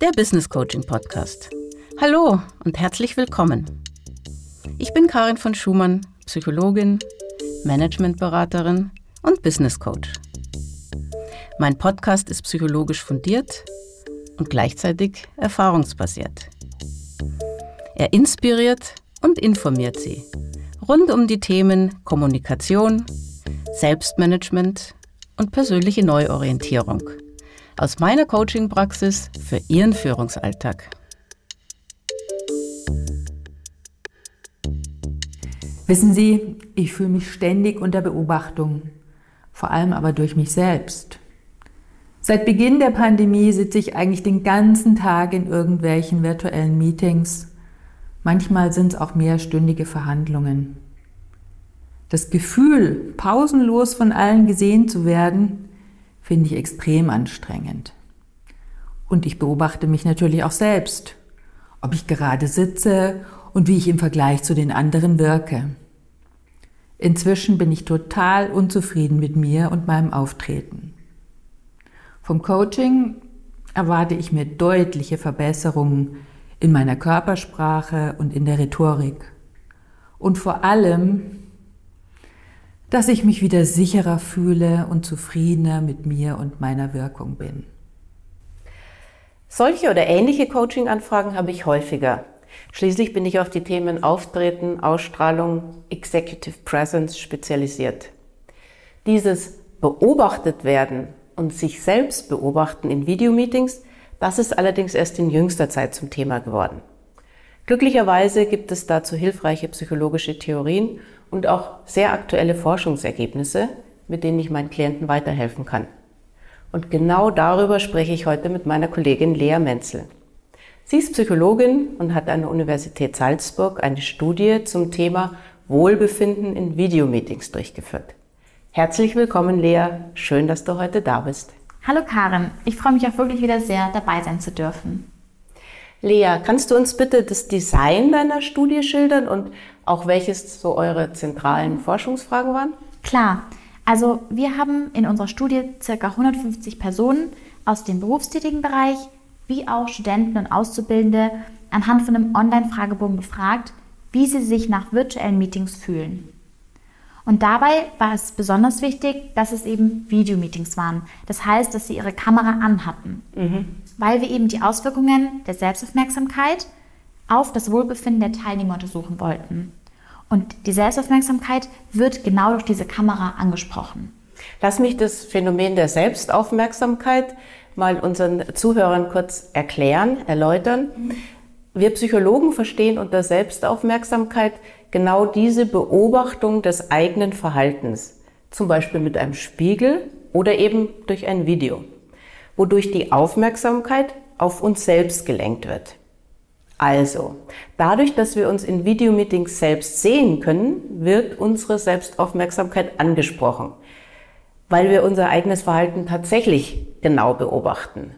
der Business Coaching Podcast. Hallo und herzlich willkommen. Ich bin Karin von Schumann, Psychologin, Managementberaterin und Business Coach. Mein Podcast ist psychologisch fundiert und gleichzeitig erfahrungsbasiert. Er inspiriert und informiert Sie rund um die Themen Kommunikation, Selbstmanagement und persönliche Neuorientierung aus meiner Coaching-Praxis für Ihren Führungsalltag. Wissen Sie, ich fühle mich ständig unter Beobachtung, vor allem aber durch mich selbst. Seit Beginn der Pandemie sitze ich eigentlich den ganzen Tag in irgendwelchen virtuellen Meetings. Manchmal sind es auch mehrstündige Verhandlungen. Das Gefühl, pausenlos von allen gesehen zu werden, finde ich extrem anstrengend. Und ich beobachte mich natürlich auch selbst, ob ich gerade sitze und wie ich im Vergleich zu den anderen wirke. Inzwischen bin ich total unzufrieden mit mir und meinem Auftreten. Vom Coaching erwarte ich mir deutliche Verbesserungen in meiner Körpersprache und in der Rhetorik. Und vor allem dass ich mich wieder sicherer fühle und zufriedener mit mir und meiner Wirkung bin. Solche oder ähnliche Coaching-Anfragen habe ich häufiger. Schließlich bin ich auf die Themen Auftreten, Ausstrahlung, Executive Presence spezialisiert. Dieses beobachtet werden und sich selbst beobachten in Videomeetings, das ist allerdings erst in jüngster Zeit zum Thema geworden. Glücklicherweise gibt es dazu hilfreiche psychologische Theorien und auch sehr aktuelle Forschungsergebnisse, mit denen ich meinen Klienten weiterhelfen kann. Und genau darüber spreche ich heute mit meiner Kollegin Lea Menzel. Sie ist Psychologin und hat an der Universität Salzburg eine Studie zum Thema Wohlbefinden in Videomeetings durchgeführt. Herzlich willkommen, Lea. Schön, dass du heute da bist. Hallo Karin, ich freue mich auch wirklich wieder sehr, dabei sein zu dürfen. Lea, kannst du uns bitte das Design deiner Studie schildern und auch welches so eure zentralen Forschungsfragen waren? Klar. Also wir haben in unserer Studie ca. 150 Personen aus dem berufstätigen Bereich wie auch Studenten und Auszubildende anhand von einem Online-Fragebogen befragt, wie sie sich nach virtuellen Meetings fühlen. Und dabei war es besonders wichtig, dass es eben Videomeetings waren. Das heißt, dass sie ihre Kamera anhatten. Mhm. Weil wir eben die Auswirkungen der Selbstaufmerksamkeit auf das Wohlbefinden der Teilnehmer untersuchen wollten. Und die Selbstaufmerksamkeit wird genau durch diese Kamera angesprochen. Lass mich das Phänomen der Selbstaufmerksamkeit mal unseren Zuhörern kurz erklären, erläutern. Wir Psychologen verstehen unter Selbstaufmerksamkeit genau diese Beobachtung des eigenen Verhaltens, zum Beispiel mit einem Spiegel oder eben durch ein Video, wodurch die Aufmerksamkeit auf uns selbst gelenkt wird. Also, dadurch, dass wir uns in Videomeetings selbst sehen können, wird unsere Selbstaufmerksamkeit angesprochen, weil wir unser eigenes Verhalten tatsächlich genau beobachten.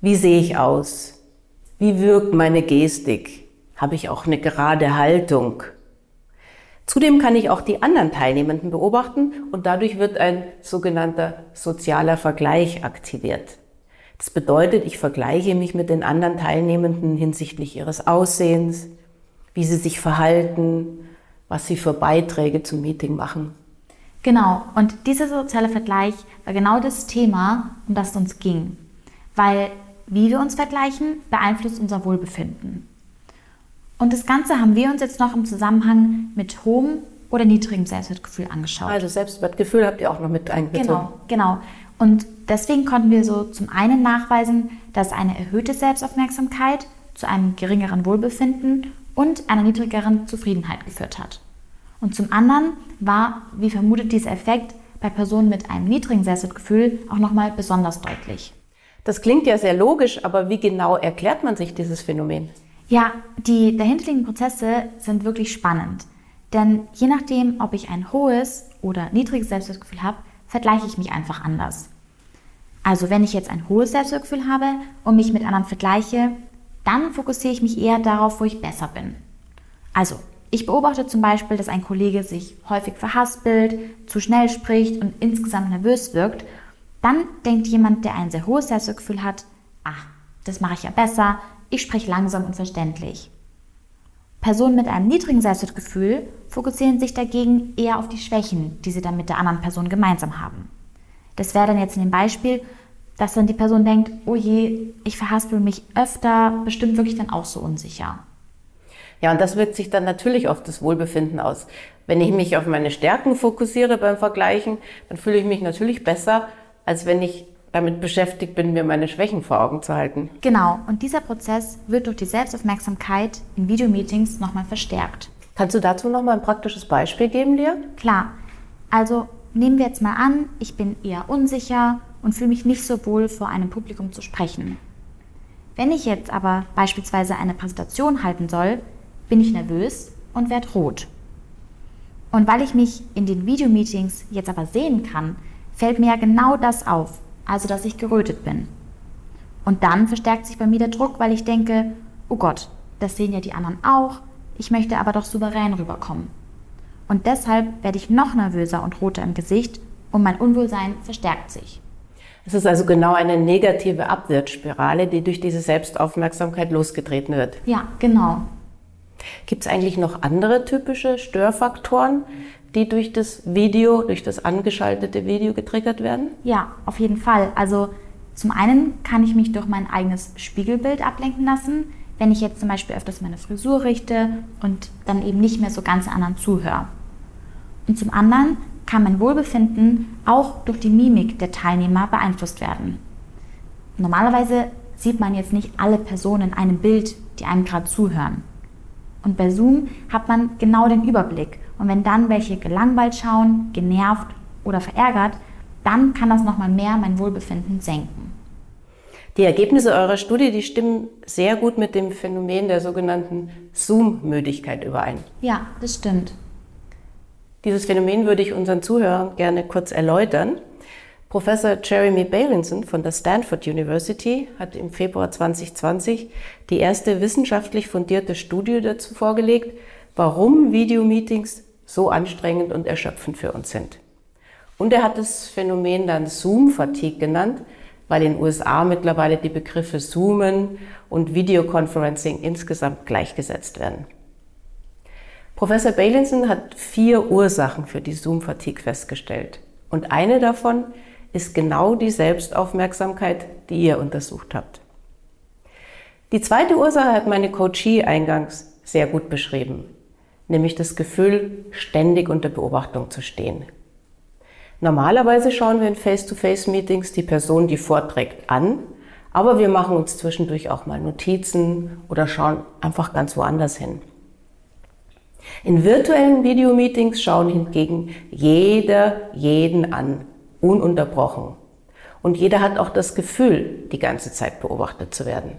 Wie sehe ich aus? Wie wirkt meine Gestik? Habe ich auch eine gerade Haltung. Zudem kann ich auch die anderen Teilnehmenden beobachten und dadurch wird ein sogenannter sozialer Vergleich aktiviert. Das bedeutet, ich vergleiche mich mit den anderen Teilnehmenden hinsichtlich ihres Aussehens, wie sie sich verhalten, was sie für Beiträge zum Meeting machen. Genau, und dieser soziale Vergleich war genau das Thema, um das es uns ging. Weil wie wir uns vergleichen, beeinflusst unser Wohlbefinden. Und das Ganze haben wir uns jetzt noch im Zusammenhang mit hohem oder niedrigem Selbstwertgefühl angeschaut. Also Selbstwertgefühl habt ihr auch noch mit eingezogen. Genau, genau. Und deswegen konnten wir so zum einen nachweisen, dass eine erhöhte Selbstaufmerksamkeit zu einem geringeren Wohlbefinden und einer niedrigeren Zufriedenheit geführt hat. Und zum anderen war, wie vermutet, dieser Effekt bei Personen mit einem niedrigen Selbstwertgefühl auch nochmal besonders deutlich. Das klingt ja sehr logisch, aber wie genau erklärt man sich dieses Phänomen? Ja, die dahinterliegenden Prozesse sind wirklich spannend. Denn je nachdem, ob ich ein hohes oder niedriges Selbstwertgefühl habe, vergleiche ich mich einfach anders. Also wenn ich jetzt ein hohes Selbstwertgefühl habe und mich mit anderen vergleiche, dann fokussiere ich mich eher darauf, wo ich besser bin. Also ich beobachte zum Beispiel, dass ein Kollege sich häufig verhaspelt, zu schnell spricht und insgesamt nervös wirkt. Dann denkt jemand, der ein sehr hohes Selbstwertgefühl hat, ach, das mache ich ja besser, ich spreche langsam und verständlich. Personen mit einem niedrigen Selbstwertgefühl fokussieren sich dagegen eher auf die Schwächen, die sie dann mit der anderen Person gemeinsam haben. Das wäre dann jetzt in dem Beispiel, dass dann die Person denkt, oh je, ich verhaspel mich öfter, bestimmt wirklich dann auch so unsicher. Ja, und das wirkt sich dann natürlich auf das Wohlbefinden aus. Wenn ich mich auf meine Stärken fokussiere beim Vergleichen, dann fühle ich mich natürlich besser, als wenn ich damit beschäftigt bin, mir meine Schwächen vor Augen zu halten. Genau, und dieser Prozess wird durch die Selbstaufmerksamkeit in Videomeetings nochmal verstärkt. Kannst du dazu nochmal ein praktisches Beispiel geben, Lia? Klar, also nehmen wir jetzt mal an, ich bin eher unsicher und fühle mich nicht so wohl, vor einem Publikum zu sprechen. Wenn ich jetzt aber beispielsweise eine Präsentation halten soll, bin ich nervös und werde rot. Und weil ich mich in den Videomeetings jetzt aber sehen kann, fällt mir ja genau das auf, also dass ich gerötet bin. Und dann verstärkt sich bei mir der Druck, weil ich denke, oh Gott, das sehen ja die anderen auch, ich möchte aber doch souverän rüberkommen. Und deshalb werde ich noch nervöser und roter im Gesicht und mein Unwohlsein verstärkt sich. Es ist also genau eine negative Abwärtsspirale, die durch diese Selbstaufmerksamkeit losgetreten wird. Ja, genau. Gibt es eigentlich noch andere typische Störfaktoren, die durch das Video, durch das angeschaltete Video getriggert werden? Ja, auf jeden Fall. Also zum einen kann ich mich durch mein eigenes Spiegelbild ablenken lassen, wenn ich jetzt zum Beispiel öfters meine Frisur richte und dann eben nicht mehr so ganz anderen zuhöre. Und zum anderen kann mein Wohlbefinden auch durch die Mimik der Teilnehmer beeinflusst werden. Normalerweise sieht man jetzt nicht alle Personen in einem Bild, die einem gerade zuhören. Und bei Zoom hat man genau den Überblick. Und wenn dann welche gelangweilt schauen, genervt oder verärgert, dann kann das nochmal mehr mein Wohlbefinden senken. Die Ergebnisse eurer Studie, die stimmen sehr gut mit dem Phänomen der sogenannten Zoom-Müdigkeit überein. Ja, das stimmt. Dieses Phänomen würde ich unseren Zuhörern gerne kurz erläutern. Professor Jeremy Bailinson von der Stanford University hat im Februar 2020 die erste wissenschaftlich fundierte Studie dazu vorgelegt, warum Videomeetings so anstrengend und erschöpfend für uns sind. Und er hat das Phänomen dann Zoom-Fatigue genannt, weil in den USA mittlerweile die Begriffe Zoomen und Videoconferencing insgesamt gleichgesetzt werden. Professor Bailinson hat vier Ursachen für die Zoom-Fatigue festgestellt. Und eine davon ist genau die Selbstaufmerksamkeit, die ihr untersucht habt. Die zweite Ursache hat meine Coachie eingangs sehr gut beschrieben, nämlich das Gefühl, ständig unter Beobachtung zu stehen. Normalerweise schauen wir in Face-to-Face-Meetings die Person, die vorträgt, an, aber wir machen uns zwischendurch auch mal Notizen oder schauen einfach ganz woanders hin. In virtuellen Videomeetings schauen hingegen jeder jeden an, ununterbrochen. Und jeder hat auch das Gefühl, die ganze Zeit beobachtet zu werden.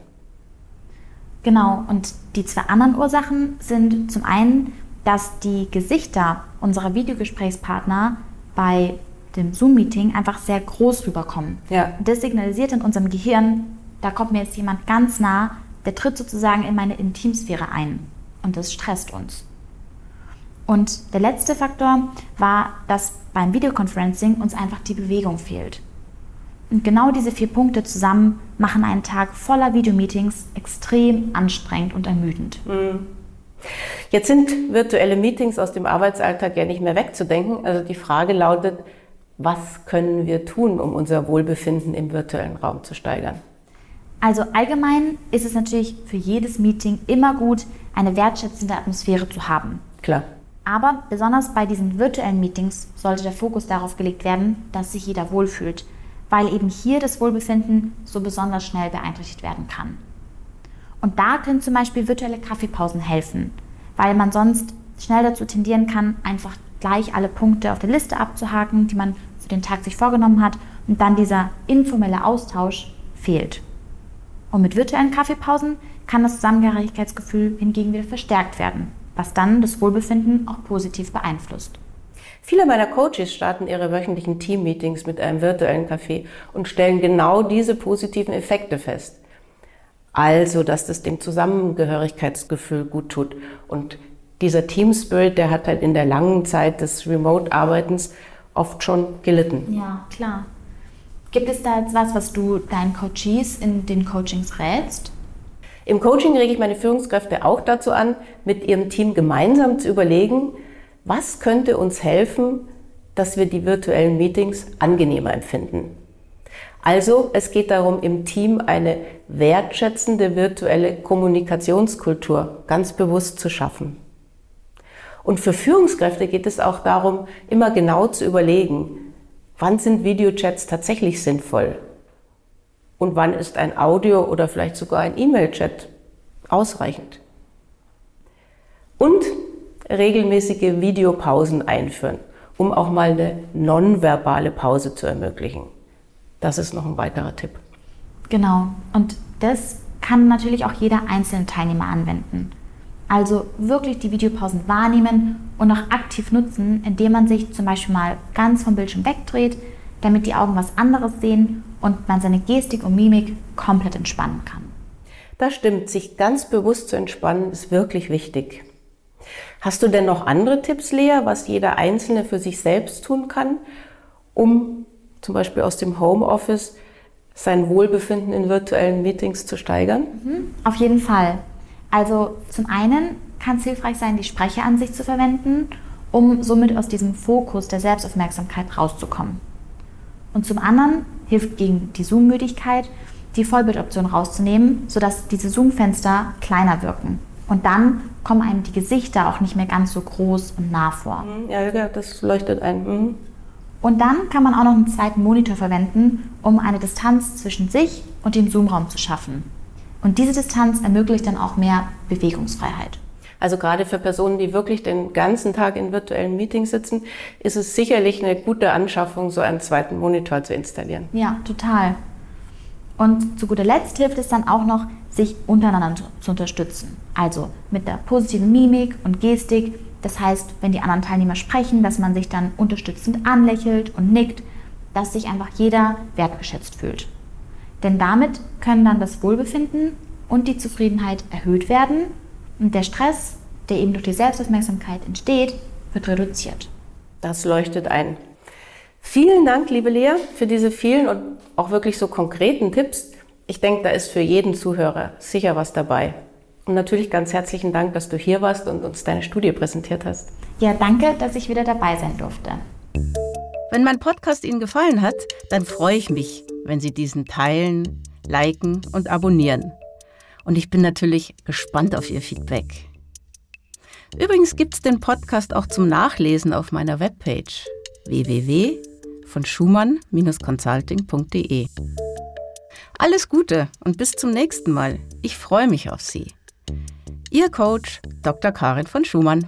Genau, und die zwei anderen Ursachen sind zum einen, dass die Gesichter unserer Videogesprächspartner bei dem Zoom-Meeting einfach sehr groß rüberkommen. Ja. Das signalisiert in unserem Gehirn, da kommt mir jetzt jemand ganz nah, der tritt sozusagen in meine Intimsphäre ein. Und das stresst uns. Und der letzte Faktor war, dass beim Videoconferencing uns einfach die Bewegung fehlt. Und genau diese vier Punkte zusammen machen einen Tag voller Videomeetings extrem anstrengend und ermüdend. Mhm. Jetzt sind virtuelle Meetings aus dem Arbeitsalltag ja nicht mehr wegzudenken. Also die Frage lautet, was können wir tun, um unser Wohlbefinden im virtuellen Raum zu steigern? Also allgemein ist es natürlich für jedes Meeting immer gut, eine wertschätzende Atmosphäre zu haben. Klar. Aber besonders bei diesen virtuellen Meetings sollte der Fokus darauf gelegt werden, dass sich jeder wohlfühlt, weil eben hier das Wohlbefinden so besonders schnell beeinträchtigt werden kann. Und da können zum Beispiel virtuelle Kaffeepausen helfen, weil man sonst schnell dazu tendieren kann, einfach gleich alle Punkte auf der Liste abzuhaken, die man für den Tag sich vorgenommen hat und dann dieser informelle Austausch fehlt. Und mit virtuellen Kaffeepausen kann das Zusammengehörigkeitsgefühl hingegen wieder verstärkt werden was dann das Wohlbefinden auch positiv beeinflusst. Viele meiner Coaches starten ihre wöchentlichen Team-Meetings mit einem virtuellen Café und stellen genau diese positiven Effekte fest. Also, dass das dem Zusammengehörigkeitsgefühl gut tut. Und dieser Team Spirit, der hat halt in der langen Zeit des Remote-Arbeitens oft schon gelitten. Ja, klar. Gibt es da jetzt was, was du deinen Coaches in den Coachings rätst? Im Coaching rege ich meine Führungskräfte auch dazu an, mit ihrem Team gemeinsam zu überlegen, was könnte uns helfen, dass wir die virtuellen Meetings angenehmer empfinden. Also es geht darum, im Team eine wertschätzende virtuelle Kommunikationskultur ganz bewusst zu schaffen. Und für Führungskräfte geht es auch darum, immer genau zu überlegen, wann sind Videochats tatsächlich sinnvoll und wann ist ein Audio oder vielleicht sogar ein E-Mail-Chat ausreichend. Und regelmäßige Videopausen einführen, um auch mal eine nonverbale Pause zu ermöglichen. Das ist noch ein weiterer Tipp. Genau. Und das kann natürlich auch jeder einzelne Teilnehmer anwenden. Also wirklich die Videopausen wahrnehmen und auch aktiv nutzen, indem man sich zum Beispiel mal ganz vom Bildschirm wegdreht, damit die Augen was anderes sehen und man seine Gestik und Mimik komplett entspannen kann. Das stimmt, sich ganz bewusst zu entspannen ist wirklich wichtig. Hast du denn noch andere Tipps, Lea, was jeder Einzelne für sich selbst tun kann, um zum Beispiel aus dem Homeoffice sein Wohlbefinden in virtuellen Meetings zu steigern? Mhm, auf jeden Fall. Also zum einen kann es hilfreich sein, die Sprecheransicht zu verwenden, um somit aus diesem Fokus der Selbstaufmerksamkeit rauszukommen. Und zum anderen hilft gegen die Zoom-Müdigkeit, die Vollbildoption rauszunehmen, sodass diese Zoom-Fenster kleiner wirken. Und dann kommen einem die Gesichter auch nicht mehr ganz so groß und nah vor. Mhm, ja, ja das leuchtet ein. Mhm. Und dann kann man auch noch einen zweiten Monitor verwenden, um eine Distanz zwischen sich und dem Zoom-Raum zu schaffen. Und diese Distanz ermöglicht dann auch mehr Bewegungsfreiheit. Also gerade für Personen, die wirklich den ganzen Tag in virtuellen Meetings sitzen, ist es sicherlich eine gute Anschaffung, so einen zweiten Monitor zu installieren. Ja, total. Und zu guter Letzt hilft es dann auch noch, sich untereinander zu unterstützen. Also mit der positiven Mimik und Gestik. Das heißt, wenn die anderen Teilnehmer sprechen, dass man sich dann unterstützend anlächelt und nickt, dass sich einfach jeder wertgeschätzt fühlt. Denn damit können dann das Wohlbefinden und die Zufriedenheit erhöht werden und der Stress, der eben durch die Selbstaufmerksamkeit entsteht, wird reduziert. Das leuchtet ein. Vielen Dank, liebe Lea, für diese vielen und auch wirklich so konkreten Tipps. Ich denke, da ist für jeden Zuhörer sicher was dabei. Und natürlich ganz herzlichen Dank, dass du hier warst und uns deine Studie präsentiert hast. Ja, danke, dass ich wieder dabei sein durfte. Wenn mein Podcast Ihnen gefallen hat, dann freue ich mich, wenn Sie diesen teilen, liken und abonnieren. Und ich bin natürlich gespannt auf Ihr Feedback. Übrigens gibt es den Podcast auch zum Nachlesen auf meiner Webpage www.von-schumann-consulting.de. Alles Gute und bis zum nächsten Mal. Ich freue mich auf Sie. Ihr Coach Dr. Karin von Schumann.